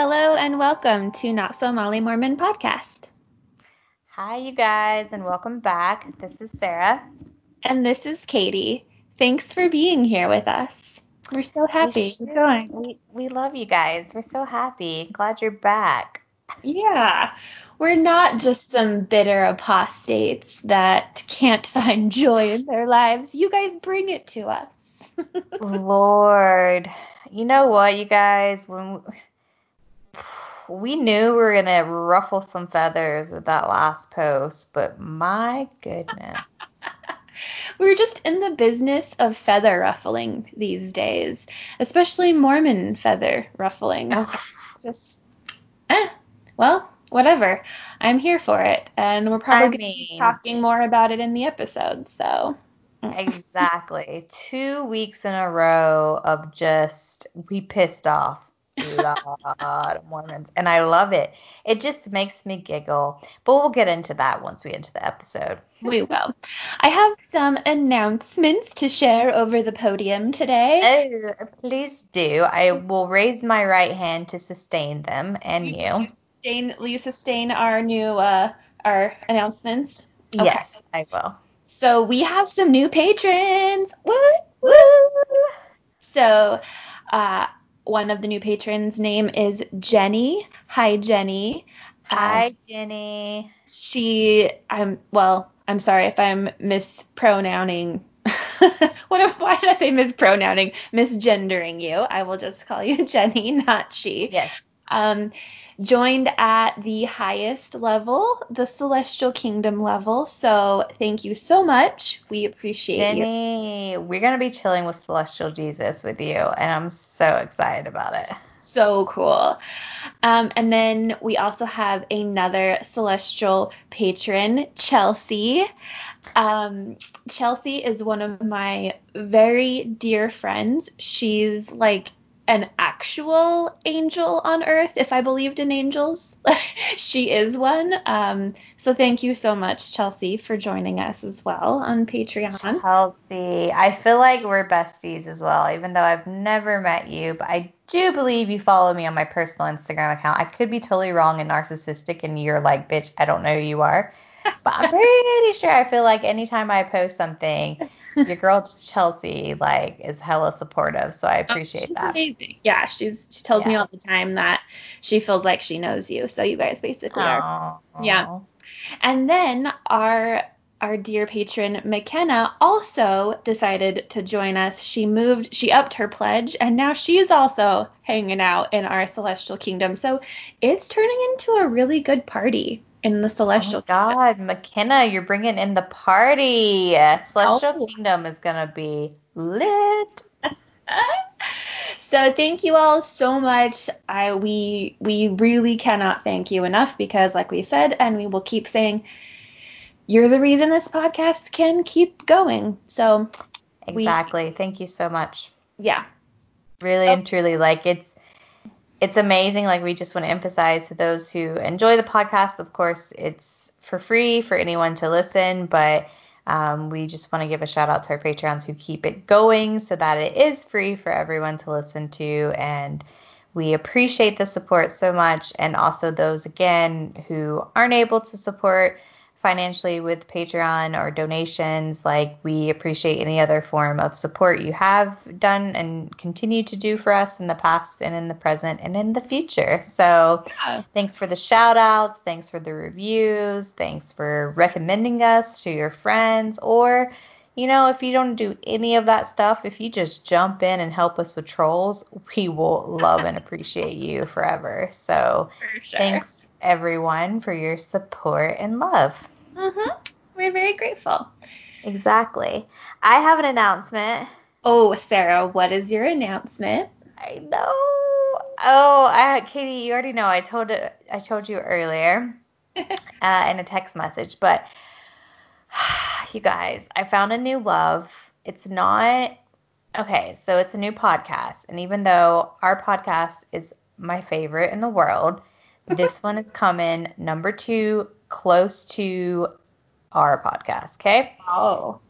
Hello and welcome to Not So Molly Mormon podcast. Hi, you guys, and welcome back. This is Sarah. And this is Katie. Thanks for being here with us. We're so happy we going. We, we love you guys. We're so happy. Glad you're back. Yeah, we're not just some bitter apostates that can't find joy in their lives. You guys bring it to us. Lord, you know what, you guys? When we knew we were gonna ruffle some feathers with that last post, but my goodness. We're just in the business of feather ruffling these days, especially Mormon feather ruffling. Oh. Just, eh, well, whatever. I'm here for it, and we're probably I to be talking more about it in the episode. So, Exactly. Two weeks in a row of just we pissed off lot of Mormons, and I love it. It just makes me giggle. But we'll get into that once we get into the episode. we will. I have some announcements to share over the podium today. Oh, please do. I will raise my right hand to sustain them, and you. Sustain, will you sustain our new uh, our announcements? Okay. Yes, I will. So we have some new patrons. Woo! Woo! So, uh, one of the new patrons' name is Jenny. Hi, Jenny. Hi, Jenny. she, I'm well. I'm sorry if I'm mispronouncing. what? Why did I say mispronouncing? Misgendering you. I will just call you Jenny, not she. Yes. Um, joined at the highest level, the celestial kingdom level. So thank you so much. We appreciate you. Jenny, we're going to be chilling with Celestial Jesus with you, and I'm so excited about it. So cool. Um, and then we also have another celestial patron, Chelsea. Um, Chelsea is one of my very dear friends. She's like an actual angel on earth, if I believed in angels. she is one. Um, so thank you so much, Chelsea, for joining us as well on Patreon. Healthy. I feel like we're besties as well, even though I've never met you, but I do believe you follow me on my personal Instagram account. I could be totally wrong and narcissistic, and you're like, bitch, I don't know who you are. But I'm pretty sure I feel like anytime I post something, your girl Chelsea like is hella supportive, so I oh, appreciate Oh, She's that. amazing. Yeah, she's she tells me all the time that she feels like she knows you. So you guys basically are. Yeah. And then our our dear patron McKenna also decided to join us. She moved, she upped her pledge, and now she's also hanging out in our celestial kingdom. So it's turning into a really good party in the Oh celestial my God, McKenna, you're bringing in the party. Celestial Oh. Kingdom is gonna be lit. so thank you all so much. I we we really cannot thank you enough because like we've said and we will keep saying you're the reason this podcast can keep going. So We- Exactly. Thank you so much. yeah. Really Oh. and truly, like it's it's amazing. Like we just want to emphasize to those who enjoy the podcast. Of course, it's for free for anyone to listen, but um, we just want to give a shout out to our patrons who keep it going so that it is free for everyone to listen to and we appreciate the support so much and also those again who aren't able to support financially with Patreon or donations like we appreciate any other form of support you have done and continue to do for us in the past and in the present and in the future. So Yeah. Thanks for the shout outs. Thanks for the reviews. Thanks for recommending us to your friends. Or, you know, if you don't do any of that stuff, if you just jump in and help us with trolls, we will love and appreciate you forever. So For sure. thanks everyone for your support and love. hmm We're very grateful. Exactly. I have an announcement. Oh, Sarah, what is your announcement? I know. Oh, I, Katie, you already know. I told it. I told you earlier uh, in a text message, but you guys, I found a new love. It's not okay. So it's a new podcast, and even though our podcast is my favorite in the world, this one is coming number two, close to our podcast. Okay. Oh.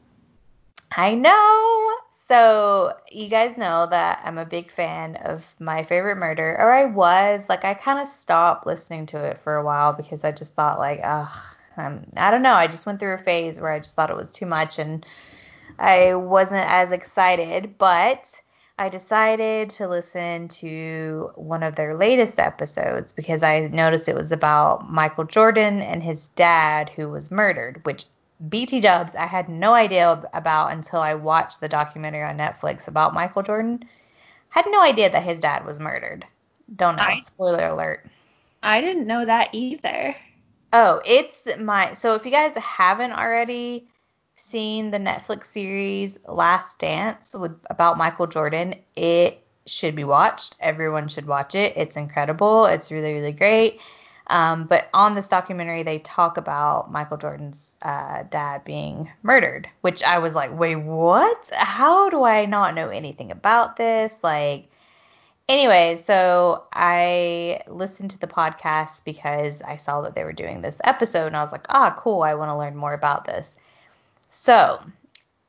I know. So, you guys know that I'm a big fan of My Favorite Murder, or I was. Like, I kind of stopped listening to it for a while because I just thought, like, ugh, um, I don't know. I just went through a phase where I just thought it was too much and I wasn't as excited. But I decided to listen to one of their latest episodes because I noticed it was about Michael Jordan and his dad who was murdered, which BT dubs I had no idea about until I watched the documentary on Netflix about Michael Jordan. Had no idea that his dad was murdered. Don't know. I, Spoiler alert. I didn't know that either. Oh, it's my so if you guys haven't already seen the Netflix series Last Dance with about Michael Jordan, it should be watched. Everyone should watch it. It's incredible. It's really really great. Um, but on this documentary, they talk about Michael Jordan's uh, dad being murdered, which I was like, wait, what? How do I not know anything about this? Like, anyway, so I listened to the podcast because I saw that they were doing this episode, and I was like, ah, cool, I want to learn more about this. So,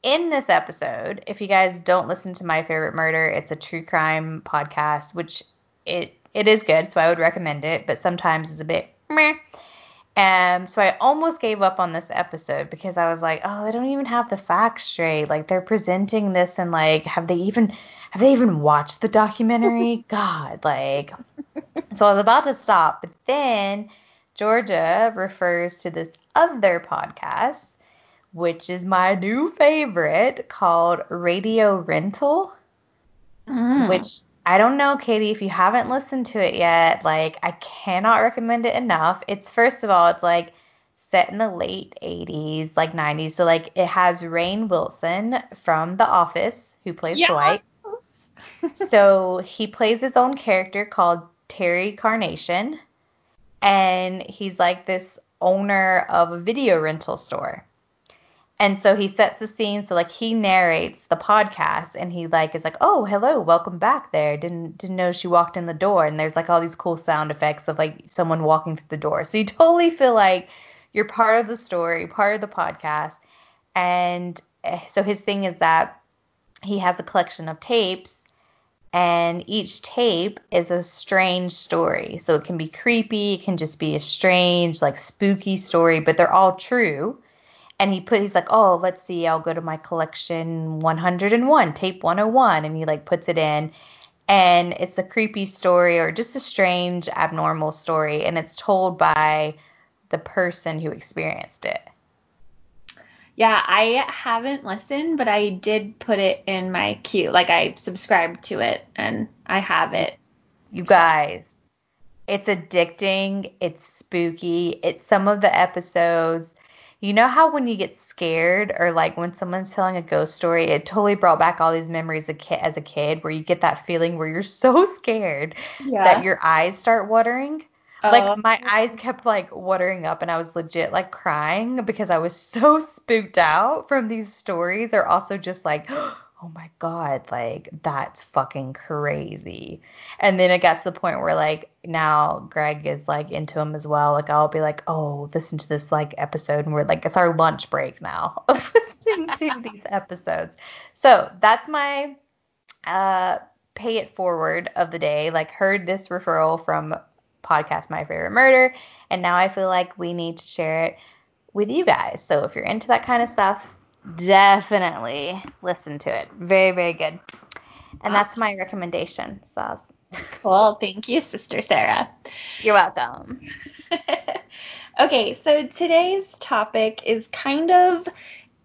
in this episode, if you guys don't listen to My Favorite Murder, it's a true crime podcast, which it it is good, so I would recommend it, but sometimes it's a bit meh. Um, so I almost gave up on this episode because I was like, oh, they don't even have the facts straight. Like they're presenting this and like, have they even have they even watched the documentary? God, like. So I was about to stop, but then Georgia refers to this other podcast, which is my new favorite, called Radio Rental, mm. which I don't know, Katie, if you haven't listened to it yet, like I cannot recommend it enough. It's first of all, it's like set in the late 80s, like 90s. So like it has Rainn Wilson from The Office who plays yes. Dwight. so he plays his own character called Terry Carnation and he's like this owner of a video rental store. And so he sets the scene. So like he narrates the podcast and he like is like, oh hello, welcome back there. Didn't didn't know she walked in the door. And there's like all these cool sound effects of like someone walking through the door. So you totally feel like you're part of the story, part of the podcast. And eh, so his thing is that he has a collection of tapes and each tape is a strange story. So it can be creepy, it can just be a strange, like spooky story, but they're all true and he put he's like oh let's see i'll go to my collection 101 tape 101 and he like puts it in. And it's a creepy story or just a strange abnormal story. And it's told by the person who experienced it. Yeah i haven't listened but i did put it in my queue. Like i subscribed to it and i have it. You guys it's addicting. It's spooky. It's some of the episodes you know how when you get scared or like when someone's telling a ghost story, it totally brought back all these memories as a kid where you get that feeling where you're so scared yeah. that your eyes start watering. Like oh. my eyes kept like watering up and I was legit like crying because I was so spooked out from these stories or also just like oh my god, like that's fucking crazy. And then it got to the point where like now Greg is like into him as well. Like I'll be like, oh, listen to this like episode, and we're like, it's our lunch break now of listening to these episodes. So that's my uh pay it forward of the day. Like heard this referral from podcast My Favorite Murder, and now I feel like we need to share it with you guys. So if you're into that kind of stuff, definitely listen to it. Very, very good. And that's my recommendation, Saz. Cool. Thank you, Sister Sarah. You're welcome. okay, so today's topic is kind of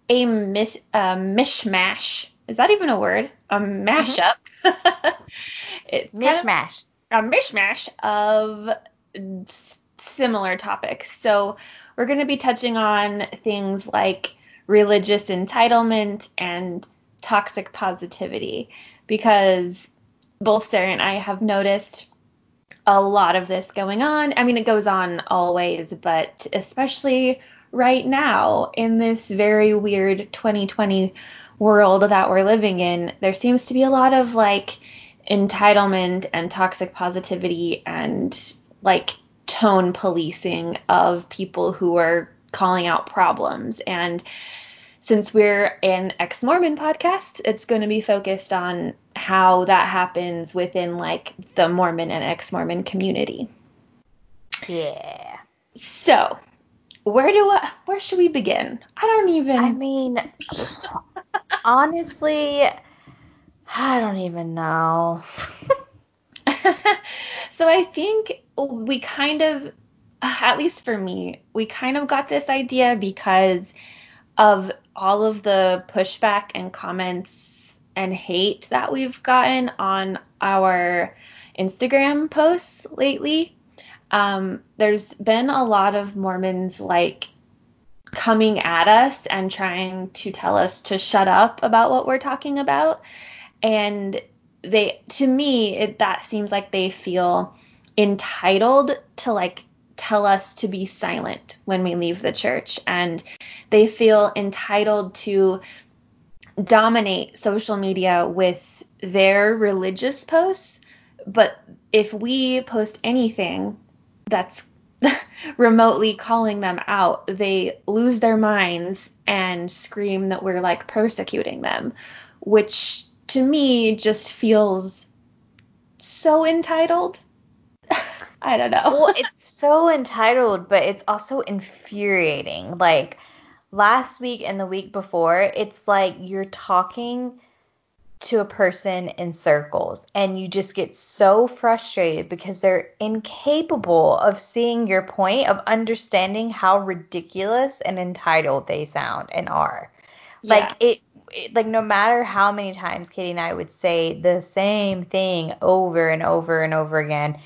a mis- uh, mishmash. Is that even a word? A mashup. Mm-hmm. it's mishmash. a mishmash of similar topics. So we're going to be touching on things like religious entitlement and toxic positivity because both Sarah and I have noticed a lot of this going on. I mean, it goes on always, but especially right now in this very weird 2020 world that we're living in, there seems to be a lot of like entitlement and toxic positivity and like tone policing of people who are calling out problems. And since we're an ex Mormon podcast, it's going to be focused on how that happens within like the Mormon and ex Mormon community. Yeah. So, where do I, where should we begin? I don't even. I mean, honestly, I don't even know. so I think we kind of, at least for me, we kind of got this idea because of all of the pushback and comments and hate that we've gotten on our Instagram posts lately. Um, there's been a lot of Mormons like coming at us and trying to tell us to shut up about what we're talking about. And they, to me, it, that seems like they feel entitled to like tell us to be silent when we leave the church. And they feel entitled to dominate social media with their religious posts. But if we post anything that's remotely calling them out, they lose their minds and scream that we're like persecuting them, which to me just feels so entitled. I don't know. well, it's so entitled, but it's also infuriating. Like last week and the week before, it's like you're talking to a person in circles and you just get so frustrated because they're incapable of seeing your point of understanding how ridiculous and entitled they sound and are. Yeah. Like it, it like no matter how many times Katie and I would say the same thing over and over and over again,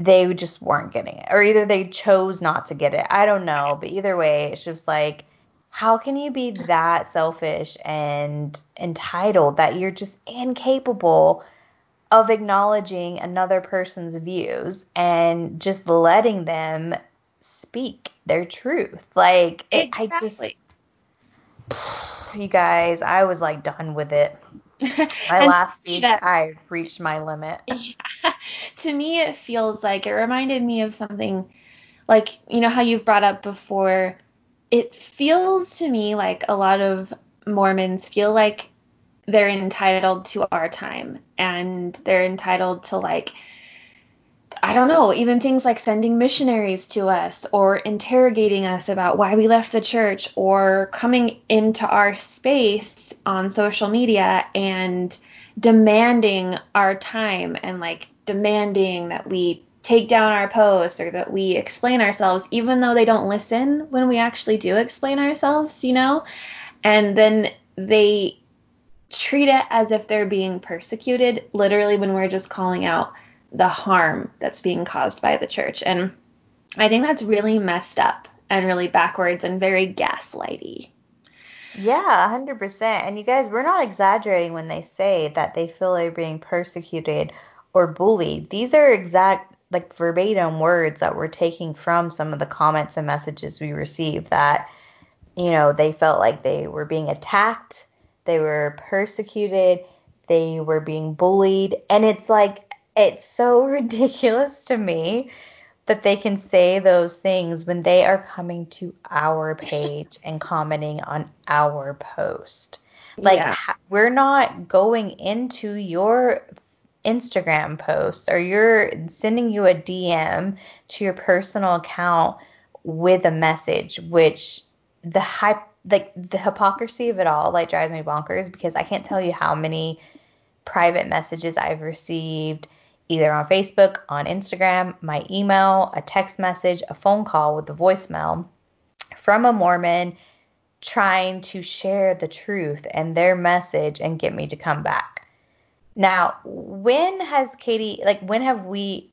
they just weren't getting it. Or either they chose not to get it. I don't know, but either way, it's just like how can you be that selfish and entitled that you're just incapable of acknowledging another person's views and just letting them speak their truth? Like, it, exactly. I just, you guys, I was like done with it. My last week, that, I reached my limit. Yeah, to me, it feels like it reminded me of something like, you know, how you've brought up before it feels to me like a lot of Mormons feel like they're entitled to our time and they're entitled to like I don't know, even things like sending missionaries to us or interrogating us about why we left the church or coming into our space on social media and demanding our time and like demanding that we take down our posts or that we explain ourselves, even though they don't listen when we actually do explain ourselves, you know? And then they treat it as if they're being persecuted, literally, when we're just calling out the harm that's being caused by the church. And I think that's really messed up and really backwards and very gaslighty. Yeah, 100%. And you guys, we're not exaggerating when they say that they feel they're being persecuted or bullied. These are exact like verbatim words that we're taking from some of the comments and messages we received that you know they felt like they were being attacked they were persecuted they were being bullied and it's like it's so ridiculous to me that they can say those things when they are coming to our page and commenting on our post like yeah. we're not going into your Instagram post or you're sending you a DM to your personal account with a message, which the hype, like the hypocrisy of it all, like drives me bonkers because I can't tell you how many private messages I've received either on Facebook, on Instagram, my email, a text message, a phone call with a voicemail from a Mormon trying to share the truth and their message and get me to come back. Now, when has Katie, like, when have we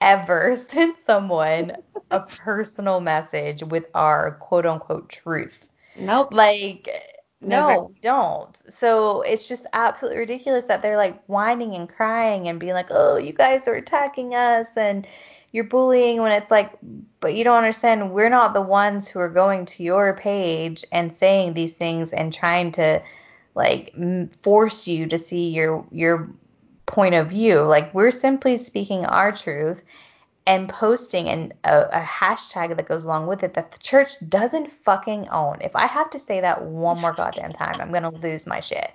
ever sent someone a personal message with our quote unquote truth? Nope. Like, Never. no, don't. So it's just absolutely ridiculous that they're like whining and crying and being like, oh, you guys are attacking us and you're bullying when it's like, but you don't understand. We're not the ones who are going to your page and saying these things and trying to like force you to see your your point of view. Like we're simply speaking our truth and posting and a, a, hashtag that goes along with it that the church doesn't fucking own. If I have to say that one more goddamn time, I'm gonna lose my shit.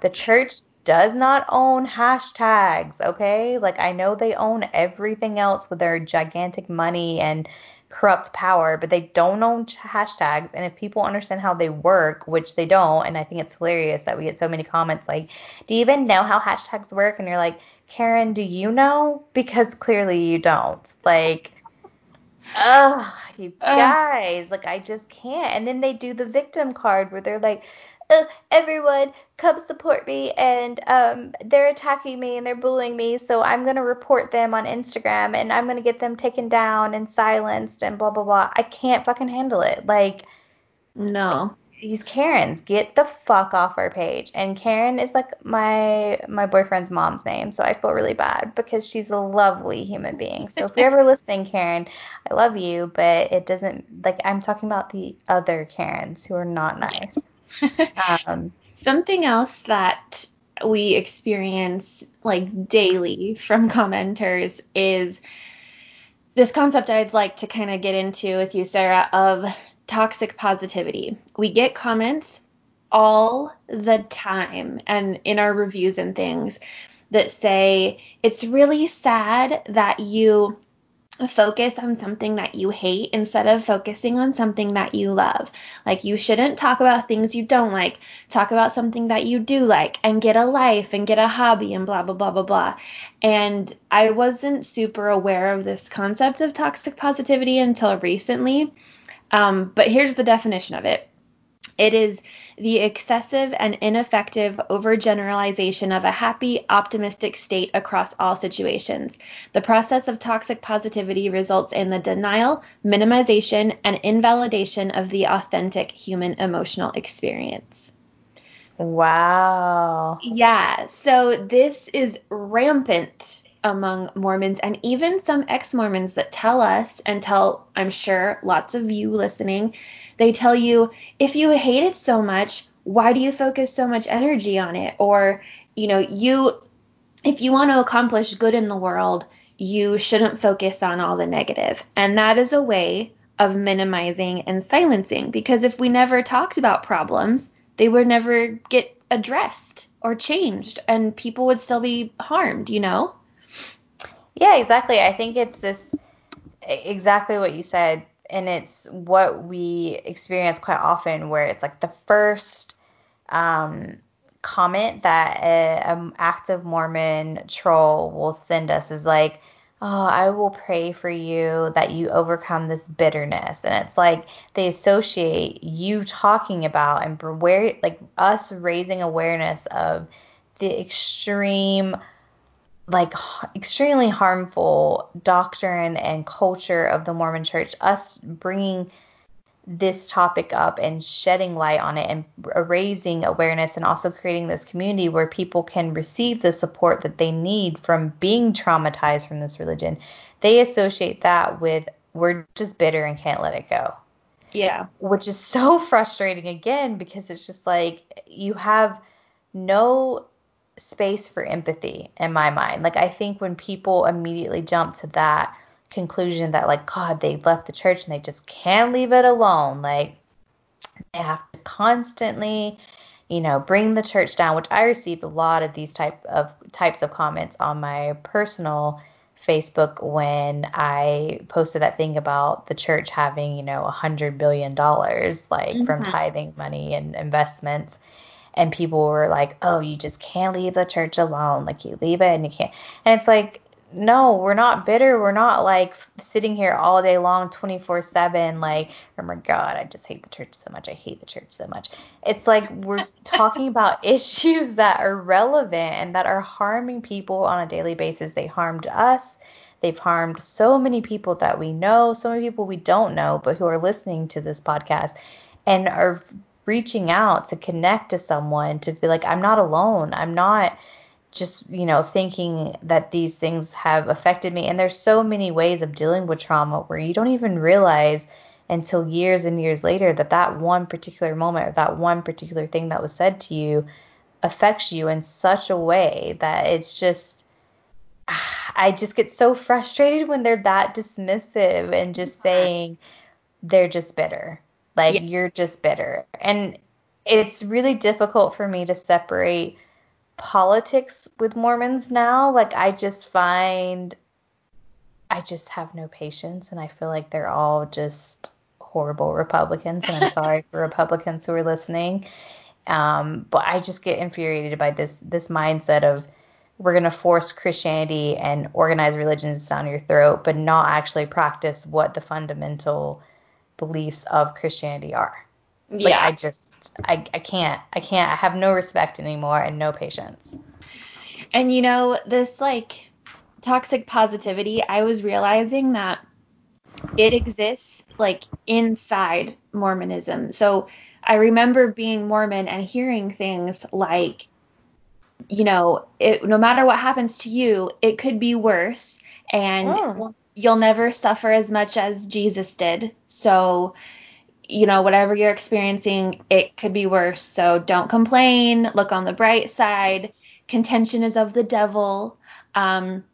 The church does not own hashtags, okay? Like I know they own everything else with their gigantic money and corrupt power, but they don't own hashtags. And if people understand how they work, which they don't, and I think it's hilarious that we get so many comments like, "Do you even know how hashtags work?" And you're like, "Karen, do you know?" Because clearly you don't. Like, ugh, you guys, like I just can't. And then they do the victim card where they're like, uh, everyone come support me and um, they're attacking me and they're bullying me so i'm going to report them on instagram and i'm going to get them taken down and silenced and blah blah blah. I can't fucking handle it. Like no. these karens get the fuck off our page. And karen is like my my boyfriend's mom's name so i feel really bad because she's a lovely human being. So if you're ever listening karen i love you but it doesn't like i'm talking about the other karens who are not nice um, Something else that we experience like daily from commenters is this concept I'd like to kind of get into with you, Sarah, of toxic positivity. We get comments all the time and in our reviews and things that say it's really sad that you focus on something that you hate instead of focusing on something that you love. Like you shouldn't talk about things you don't like. Talk about something that you do like and get a life and get a hobby and blah blah blah blah blah. And I wasn't super aware of this concept of toxic positivity until recently. Um, but here's the definition of it. It is the excessive and ineffective overgeneralization of a happy, optimistic state across all situations. The process of toxic positivity results in the denial, minimization, and invalidation of the authentic human emotional experience. Wow. Yeah, so this is rampant among Mormons and even some ex Mormons that tell us and tell, I'm sure, lots of you listening they tell you if you hate it so much, why do you focus so much energy on it? Or, you know, you if you want to accomplish good in the world, you shouldn't focus on all the negative. And that is a way of minimizing and silencing because if we never talked about problems, they would never get addressed or changed and people would still be harmed, you know? Yeah, exactly. I think it's this exactly what you said and it's what we experience quite often where it's like the first um, comment that an active Mormon troll will send us is like, oh, I will pray for you that you overcome this bitterness. And it's like they associate you talking about and where like us raising awareness of the extreme like extremely harmful doctrine and culture of the Mormon church, us bringing this topic up and shedding light on it and raising awareness and also creating this community where people can receive the support that they need from being traumatized from this religion, they associate that with we're just bitter and can't let it go. Yeah. Which is so frustrating again because it's just like you have no space for empathy in my mind. Like I think when people immediately jump to that conclusion that like God, they left the church and they just can't leave it alone. Like they have to constantly, you know, bring the church down, which I received a lot of these type of types of comments on my personal Facebook when I posted that thing about the church having, you know, a hundred billion dollars like mm-hmm. from tithing money and investments and people were like, "Oh, you just can't leave the church alone. Like you leave it and you can't." And it's like, no, we're not bitter. We're not like sitting here all day long, 24/7 like, "Oh my god, I just hate the church so much. I hate the church so much." It's like we're talking about issues that are relevant and that are harming people on a daily basis. They harmed us. They've harmed so many people that we know, so many people we don't know, but who are listening to this podcast and are reaching out to connect to someone to be like, I'm not alone. I'm not just, you know, thinking that these things have affected me. And there's so many ways of dealing with trauma where you don't even realize until years and years later that that one particular moment or that one particular thing that was said to you affects you in such a way that it's just I just get so frustrated when they're that dismissive and just saying they're just bitter. Like yeah. you're just bitter. And it's really difficult for me to separate politics with Mormons now. Like I just find I just have no patience and I feel like they're all just horrible Republicans and I'm sorry for Republicans who are listening. Um, but I just get infuriated by this this mindset of we're going to force Christianity and organized religions down your throat, but not actually practice what the fundamental beliefs of Christianity are. Yeah. Like I just I, I can't I can't I have no respect anymore and no patience. And you know, this like toxic positivity, I was realizing that it exists like inside Mormonism. So I remember being Mormon and hearing things like you know, it, no matter what happens to you, it could be worse and oh. you'll never suffer as much as Jesus did. So, you know, whatever you're experiencing, it could be worse. So don't complain. Look on the bright side. Contention is of the devil. Um,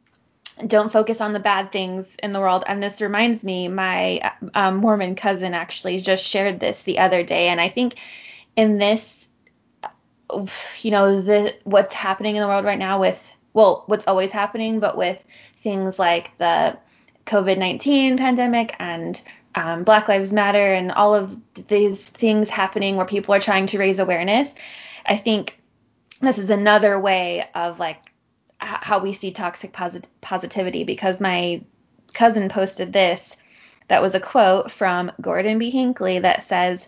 don't focus on the bad things in the world. And this reminds me, my um, Mormon cousin actually just shared this the other day. And I think in this you know the what's happening in the world right now with well what's always happening but with things like the covid-19 pandemic and um, black lives matter and all of these things happening where people are trying to raise awareness i think this is another way of like h- how we see toxic posit- positivity because my cousin posted this that was a quote from gordon b. Hinckley that says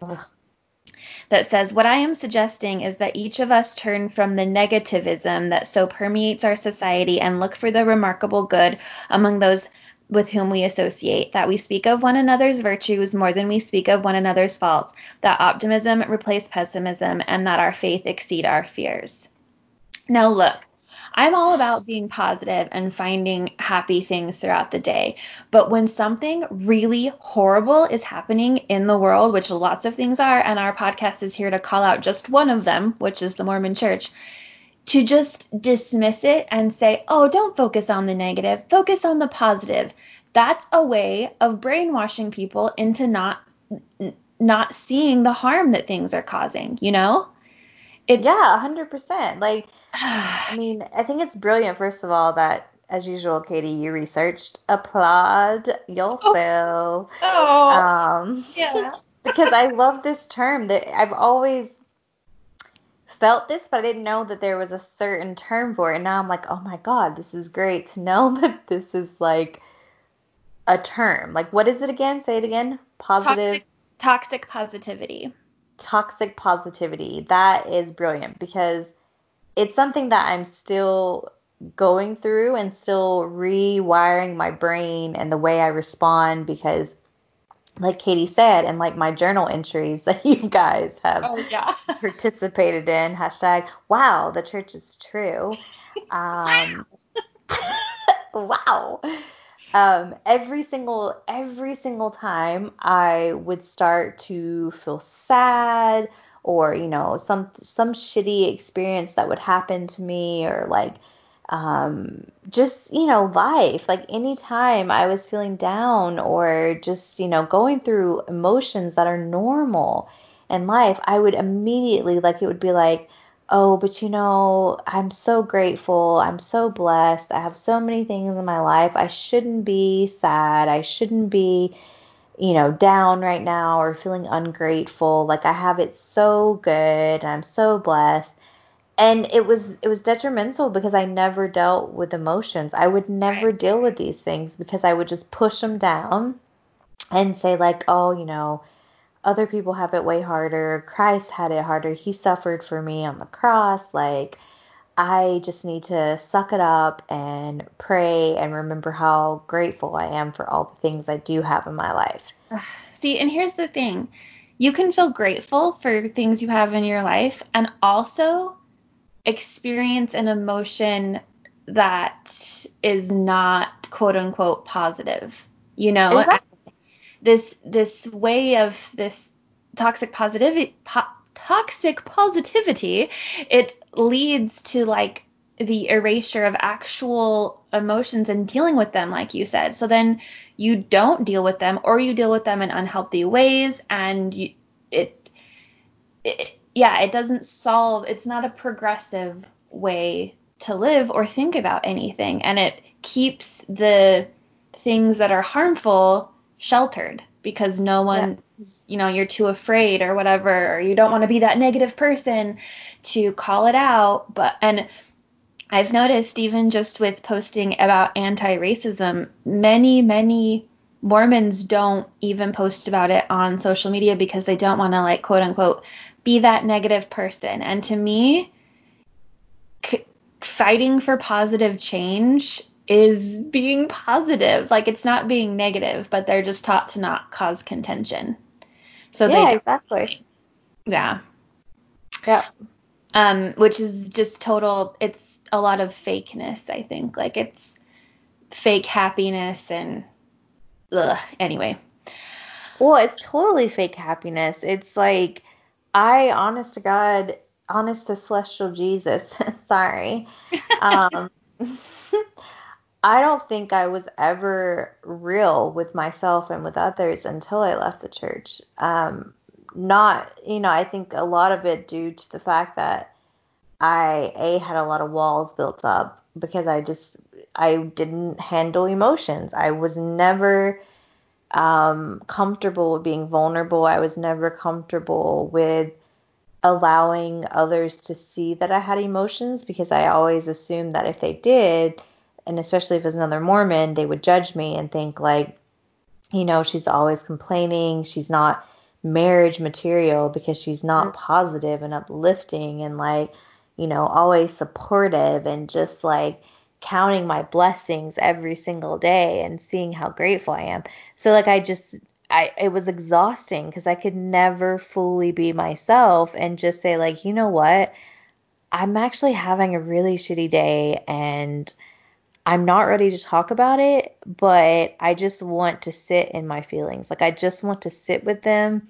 that says, What I am suggesting is that each of us turn from the negativism that so permeates our society and look for the remarkable good among those with whom we associate, that we speak of one another's virtues more than we speak of one another's faults, that optimism replace pessimism, and that our faith exceed our fears. Now, look, I'm all about being positive and finding happy things throughout the day. But when something really horrible is happening in the world, which lots of things are, and our podcast is here to call out just one of them, which is the Mormon church, to just dismiss it and say, oh, don't focus on the negative, focus on the positive. That's a way of brainwashing people into not not seeing the harm that things are causing, you know? It, yeah, 100%. Like I mean, I think it's brilliant, first of all, that as usual, Katie, you researched. Applaud yourself. Oh, oh um, yeah. because I love this term. That I've always felt this, but I didn't know that there was a certain term for it. And now I'm like, oh my god, this is great to know that this is like a term. Like, what is it again? Say it again. Positive. Toxic, toxic positivity. Toxic positivity. That is brilliant because it's something that I'm still going through and still rewiring my brain and the way I respond because like Katie said, and like my journal entries that you guys have oh, yeah. participated in, hashtag wow, the church is true. Um, wow. Um, every single every single time I would start to feel sad or you know some some shitty experience that would happen to me or like um, just you know life like anytime i was feeling down or just you know going through emotions that are normal in life i would immediately like it would be like oh but you know i'm so grateful i'm so blessed i have so many things in my life i shouldn't be sad i shouldn't be you know, down right now or feeling ungrateful. Like I have it so good. I'm so blessed. And it was it was detrimental because I never dealt with emotions. I would never right. deal with these things because I would just push them down and say like, "Oh, you know, other people have it way harder. Christ had it harder. He suffered for me on the cross. Like I just need to suck it up and pray and remember how grateful I am for all the things I do have in my life. See, and here's the thing you can feel grateful for things you have in your life and also experience an emotion that is not quote unquote positive. You know, exactly. this this way of this toxic positivity po- toxic positivity, it leads to like the erasure of actual emotions and dealing with them, like you said. So then you don't deal with them, or you deal with them in unhealthy ways, and you, it, it, yeah, it doesn't solve. It's not a progressive way to live or think about anything, and it keeps the things that are harmful sheltered because no one yeah. you know you're too afraid or whatever or you don't want to be that negative person to call it out but and I've noticed even just with posting about anti-racism many many Mormons don't even post about it on social media because they don't want to like quote unquote be that negative person and to me c- fighting for positive change is being positive. Like it's not being negative, but they're just taught to not cause contention. So yeah, they exactly. Yeah. Yeah. Um, which is just total. It's a lot of fakeness. I think like it's fake happiness and ugh, anyway. Well, it's totally fake happiness. It's like I, honest to God, honest to celestial Jesus, sorry. Um, I don't think I was ever real with myself and with others until I left the church. Um, not, you know, I think a lot of it due to the fact that I a had a lot of walls built up because I just I didn't handle emotions. I was never um, comfortable with being vulnerable. I was never comfortable with allowing others to see that I had emotions because I always assumed that if they did, and especially if it was another Mormon, they would judge me and think like, you know, she's always complaining, she's not marriage material because she's not mm-hmm. positive and uplifting and like, you know, always supportive and just like counting my blessings every single day and seeing how grateful I am. So like I just I it was exhausting because I could never fully be myself and just say like, you know what? I'm actually having a really shitty day and I'm not ready to talk about it, but I just want to sit in my feelings. Like I just want to sit with them,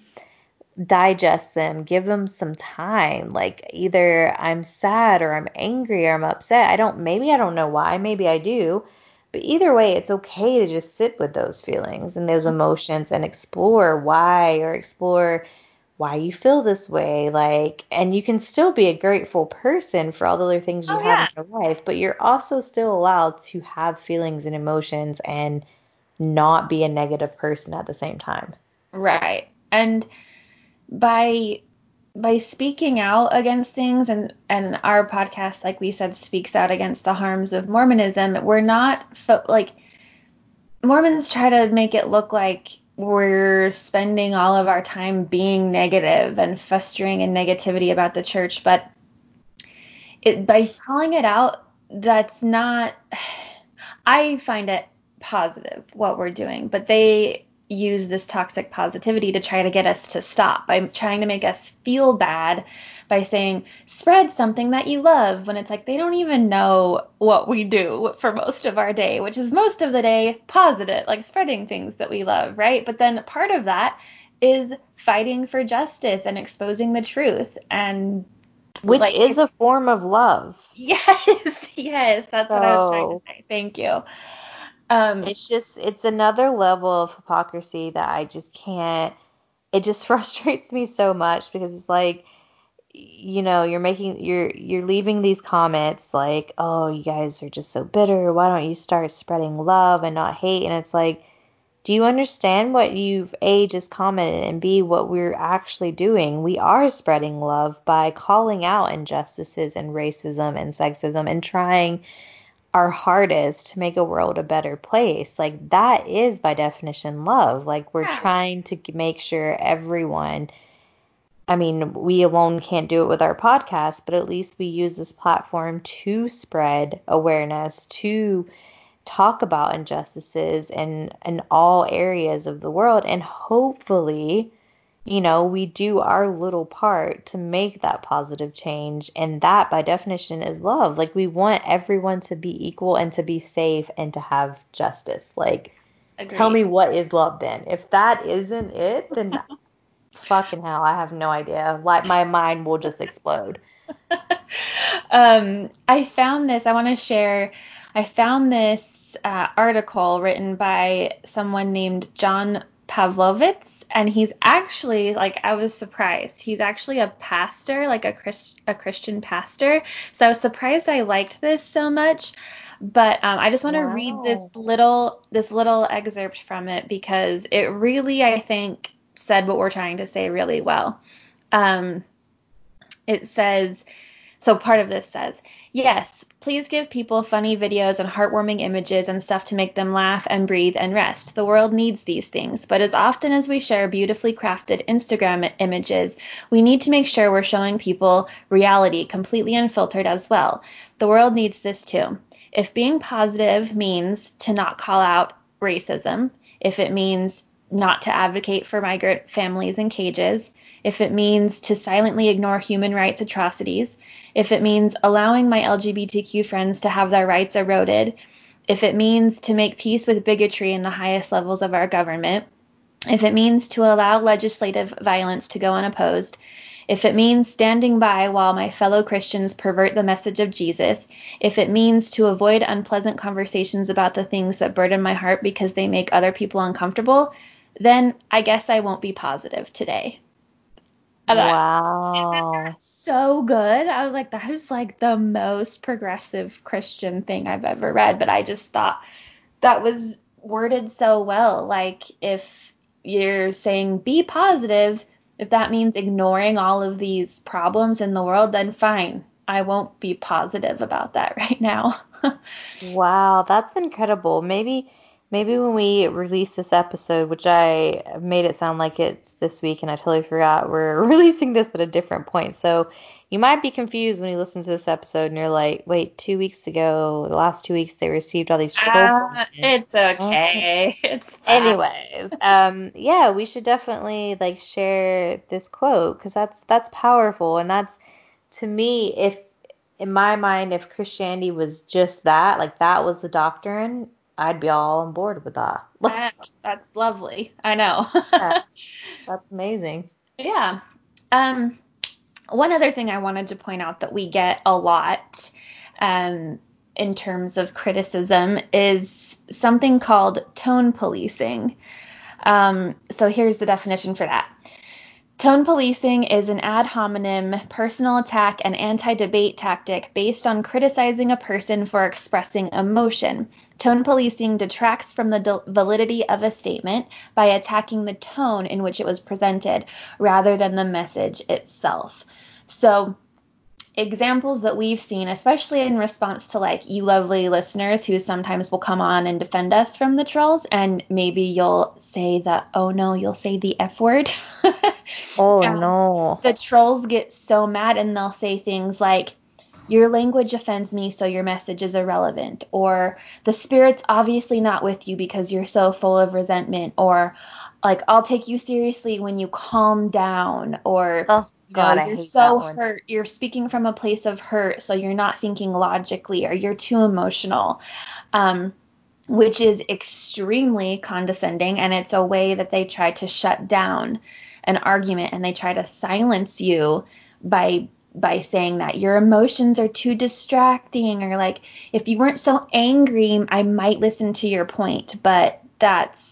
digest them, give them some time. Like either I'm sad or I'm angry or I'm upset. I don't maybe I don't know why, maybe I do. But either way, it's okay to just sit with those feelings and those emotions and explore why or explore why you feel this way like and you can still be a grateful person for all the other things you oh, have yeah. in your life but you're also still allowed to have feelings and emotions and not be a negative person at the same time right and by by speaking out against things and and our podcast like we said speaks out against the harms of mormonism we're not fo- like mormons try to make it look like we're spending all of our time being negative and festering in negativity about the church, but it, by calling it out, that's not. I find it positive what we're doing, but they use this toxic positivity to try to get us to stop by trying to make us feel bad by saying spread something that you love when it's like they don't even know what we do for most of our day, which is most of the day positive, like spreading things that we love, right? But then part of that is fighting for justice and exposing the truth and which like, is a form of love. Yes, yes, that's so, what I was trying to say. Thank you. Um, it's just it's another level of hypocrisy that I just can't. It just frustrates me so much because it's like you know you're making you're you're leaving these comments like oh you guys are just so bitter why don't you start spreading love and not hate and it's like do you understand what you've a just commented and b what we're actually doing we are spreading love by calling out injustices and racism and sexism and trying our hardest to make a world a better place. Like that is by definition love. Like we're trying to make sure everyone I mean, we alone can't do it with our podcast, but at least we use this platform to spread awareness, to talk about injustices in in all areas of the world. And hopefully you know we do our little part to make that positive change and that by definition is love like we want everyone to be equal and to be safe and to have justice like Agreed. tell me what is love then if that isn't it then fucking hell, I have no idea. Like my mind will just explode. um, I found this. I want to share. I found this uh, article written by someone named John Pavlovitz, and he's actually like I was surprised. He's actually a pastor, like a Christ, a Christian pastor. So I was surprised I liked this so much. But um, I just want to wow. read this little this little excerpt from it because it really I think said what we're trying to say really well. Um, it says so part of this says, yes, please give people funny videos and heartwarming images and stuff to make them laugh and breathe and rest. The world needs these things, but as often as we share beautifully crafted Instagram images, we need to make sure we're showing people reality completely unfiltered as well. The world needs this too. If being positive means to not call out racism, if it means not to advocate for migrant families in cages, if it means to silently ignore human rights atrocities, if it means allowing my LGBTQ friends to have their rights eroded, if it means to make peace with bigotry in the highest levels of our government, if it means to allow legislative violence to go unopposed, if it means standing by while my fellow Christians pervert the message of Jesus, if it means to avoid unpleasant conversations about the things that burden my heart because they make other people uncomfortable, then I guess I won't be positive today. Uh, wow. so good. I was like, that is like the most progressive Christian thing I've ever read. But I just thought that was worded so well. Like, if you're saying be positive, if that means ignoring all of these problems in the world, then fine. I won't be positive about that right now. wow, that's incredible. Maybe maybe when we release this episode, which I made it sound like it's this week and I totally forgot, we're releasing this at a different point. So you might be confused when you listen to this episode and you're like, wait, two weeks ago, the last two weeks they received all these trolls. Uh, it's okay. It's fine. Anyways, um, yeah, we should definitely like share this quote because that's that's powerful and that's to me if in my mind if Christianity was just that, like that was the doctrine, I'd be all on board with that. that's lovely. I know. yeah, that's amazing. Yeah. Um, one other thing I wanted to point out that we get a lot um, in terms of criticism is something called tone policing. Um, so here's the definition for that. Tone policing is an ad hominem, personal attack, and anti debate tactic based on criticizing a person for expressing emotion. Tone policing detracts from the validity of a statement by attacking the tone in which it was presented rather than the message itself. So, examples that we've seen, especially in response to like you lovely listeners who sometimes will come on and defend us from the trolls, and maybe you'll say the oh no, you'll say the F word. oh um, no. The trolls get so mad and they'll say things like, your language offends me, so your message is irrelevant. Or the spirit's obviously not with you because you're so full of resentment. Or like, I'll take you seriously when you calm down. Or oh. God, you're so hurt. You're speaking from a place of hurt, so you're not thinking logically, or you're too emotional, um, which is extremely condescending, and it's a way that they try to shut down an argument and they try to silence you by by saying that your emotions are too distracting or like if you weren't so angry I might listen to your point but that's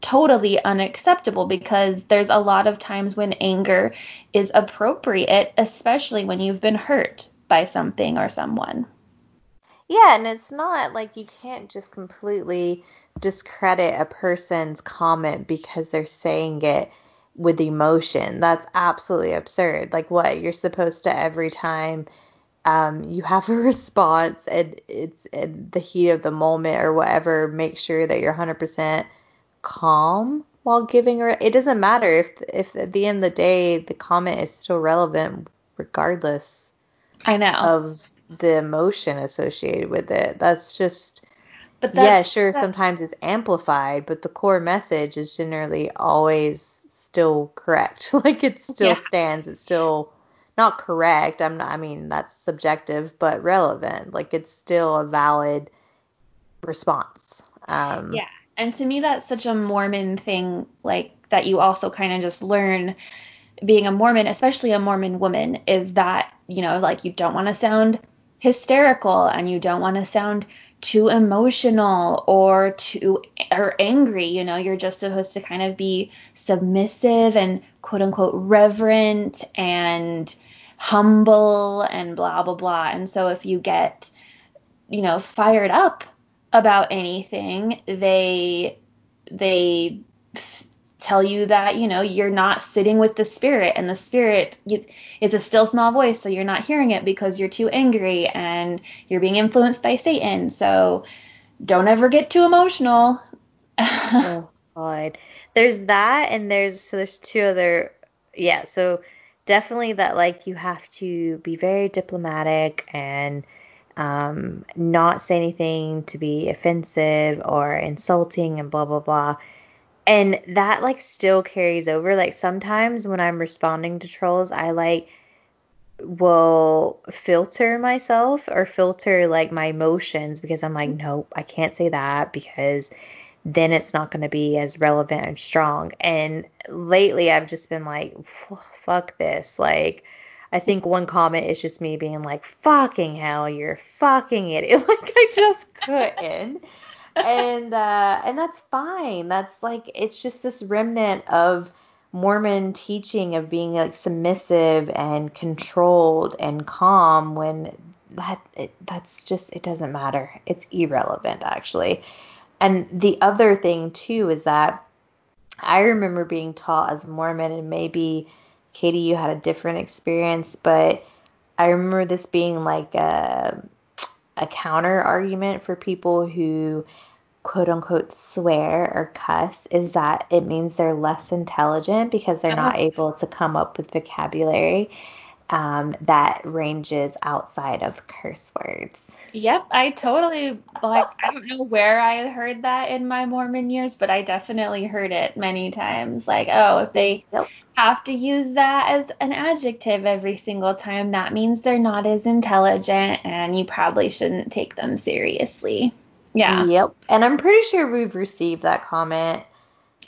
totally unacceptable because there's a lot of times when anger is appropriate, especially when you've been hurt by something or someone. Yeah, and it's not like you can't just completely discredit a person's comment because they're saying it with emotion. That's absolutely absurd. Like what you're supposed to every time um, you have a response and it's in the heat of the moment or whatever, make sure that you're 100% calm while giving her it doesn't matter if if at the end of the day the comment is still relevant regardless I know of the emotion associated with it. That's just but that's, yeah, sure sometimes it's amplified, but the core message is generally always still correct. like it still yeah. stands. It's still not correct. I'm not I mean that's subjective, but relevant. Like it's still a valid response. Um Yeah and to me that's such a mormon thing like that you also kind of just learn being a mormon especially a mormon woman is that you know, like you don't want to sound hysterical and you don't want to sound too emotional or too or angry you know you're just supposed to kind of be submissive and quote unquote reverent and humble and blah blah blah. And so if you get you know fired up about anything they they tell you that you know you're not sitting with the spirit and the spirit you, it's a still small voice so you're not hearing it because you're too angry and you're being influenced by satan. So don't ever get too emotional. Oh god. There's that and there's so there's two other yeah so definitely that like you have to be very diplomatic and um, not say anything to be offensive or insulting and blah blah blah and that like still carries over. Like sometimes when i'm responding to trolls i like will filter myself or filter like my emotions because i'm like nope i can't say that because then it's not going to be as relevant and strong. And lately i've just been like fuck this. Like I think one comment is just me being like, fucking hell, you're fucking idiot. Like I just couldn't and uh, and that's fine. That's like it's just this remnant of Mormon teaching of being like submissive and controlled and calm when that it, that's just it doesn't matter. It's irrelevant actually. And the other thing too is that I remember being taught as a Mormon and maybe Katie you had a different experience, but I remember this being like a a counter argument for people who quote unquote swear or cuss is that it means they're less intelligent because they're not uh-huh. able to come up with vocabulary um, that ranges outside of curse words. Yep, I totally like I don't know where I heard that in my Mormon years, but I definitely heard it many times. Like, oh, if they have to use that as an adjective every single time, that means they're not as intelligent and you probably shouldn't take them seriously. Yeah. Yep. And I'm pretty sure we've received that comment.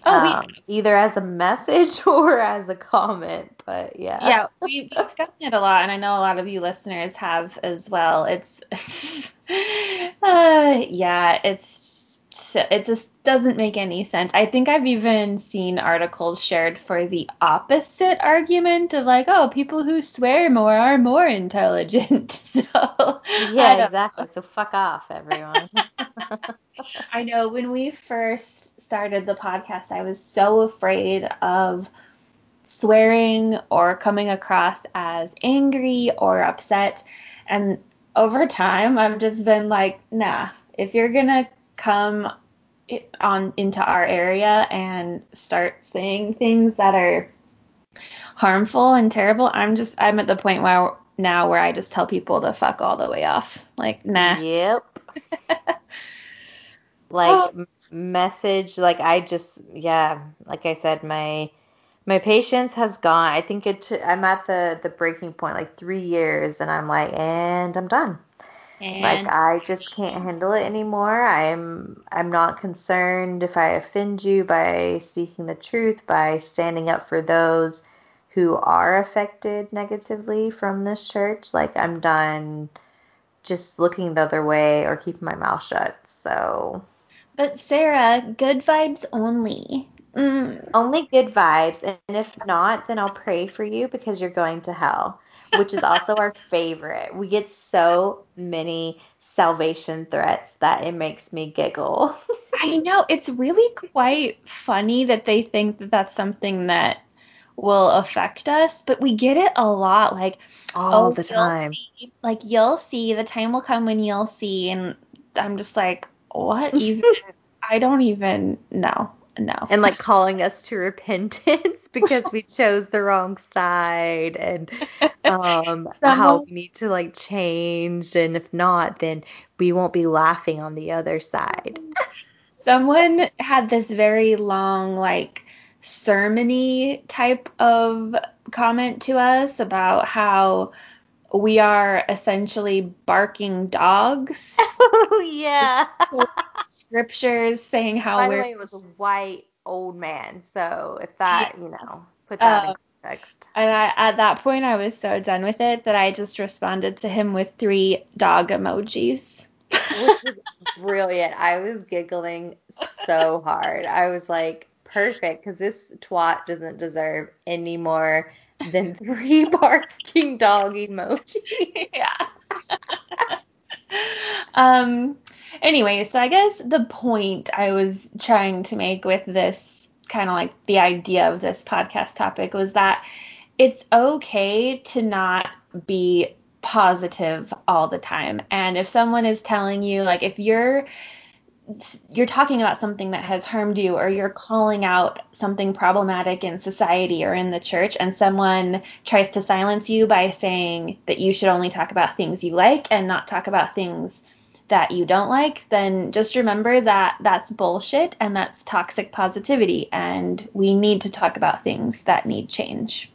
Oh, um, either as a message or as a comment, but yeah. Yeah, we, have gotten it a lot, and I know a lot of you listeners have as well. It's, uh, yeah, it's it just doesn't make any sense. I think I've even seen articles shared for the opposite argument of like, oh, people who swear more are more intelligent. so yeah, exactly. So fuck off, everyone. I know when we first started the podcast, I was so afraid of swearing or coming across as angry or upset. And over time, I've just been like, nah, if you're going to come on into our area and start saying things that are harmful and terrible, I'm just I'm at the point where now where I just tell people to fuck all the way off. Like, nah. Yep. like oh. Message like I just yeah, like I said my my patience has gone. I think it t- I'm at the the breaking point like 3 years and I'm like and I'm done. And like I just can't handle it anymore. I'm I'm not concerned if I offend you by speaking the truth, by standing up for those who are affected negatively from this church. Like I'm done just looking the other way or keeping my mouth shut. So But Sarah, good vibes only. Mm. Only good vibes. And if not, then I'll pray for you because you're going to hell which is also our favorite. We get so many salvation threats that it makes me giggle. I know. It's really quite funny that they think that that's something that will affect us, but we get it a lot. Like, all oh, the time. See, like, you'll see, the time will come when you'll see. And I'm just like, what even? I don't even know no. And like calling us to repentance because we chose the wrong side and um how we need to like change and if not then we won't be laughing on the other side. Someone had this very long like sermony type of comment to us about how we are essentially barking dogs. Oh yeah. Scriptures saying how By we're. the way, it was a white old man, so if that, you know, put that um, in context. And I, at that point, I was so done with it that I just responded to him with three dog emojis. Which was brilliant. I was giggling so hard. I was like, perfect, because this twat doesn't deserve any more than three barking dog emojis. yeah. um. Anyway, so I guess the point I was trying to make with this kind of like the idea of this podcast topic was that it's okay to not be positive all the time. And if someone is telling you like if you're you're talking about something that has harmed you or you're calling out something problematic in society or in the church and someone tries to silence you by saying that you should only talk about things you like and not talk about things that you don't like, then just remember that that's bullshit and that's toxic positivity and we need to talk about things that need change.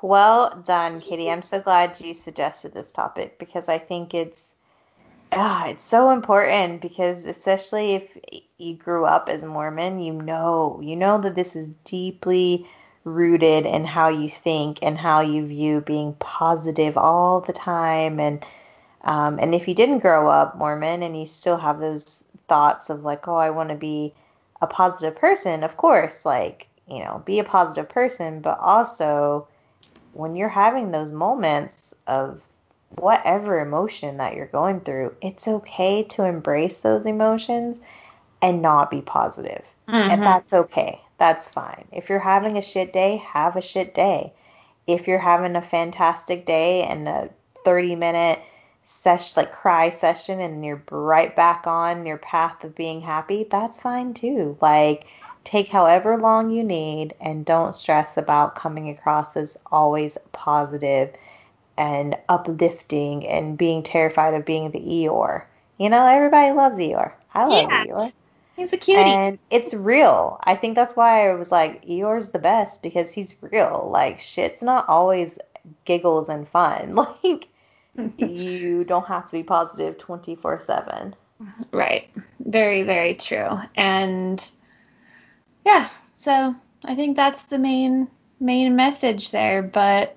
Well done, Katie. I'm so glad you suggested this topic because I think it's ah, it's so important because especially if you grew up as Mormon, you know, you know that this is deeply rooted in how you think and how you view being positive all the time. And um, and if you didn't grow up Mormon and you still have those thoughts of like, oh, I want to be a positive person, of course, like, you know, be a positive person, but also when you're having those moments of whatever emotion that you're going through, it's okay to embrace those emotions and not be positive. Mm-hmm. And that's okay. That's fine. If you're having a shit day, have a shit day. If you're having a fantastic day and a 30 minute session like cry session and you're right back on your path of being happy, that's fine too. Like take however long you need and don't stress about coming across as always positive and uplifting and being terrified of being the Eeyore. You know, everybody loves Eeyore. I love yeah. Eeyore. He's a cutie. And it's real. I think that's why I was like, Eeyore's the best because he's real. Like shit's not always giggles and fun. Like you don't have to be positive 24 7. Right. Very, very true. And yeah, so I think that's the main main message there. But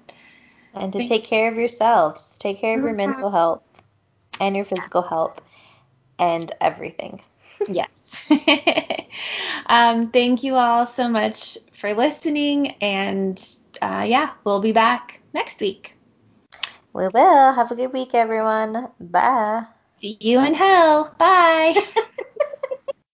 and to think, take care of yourselves, take care of your mm-hmm. mental health and your physical health and everything. yes. um, thank you all so much for listening, and uh, yeah, we'll be back next week. We will. Have a good week, everyone. Bye. See you in hell. Bye.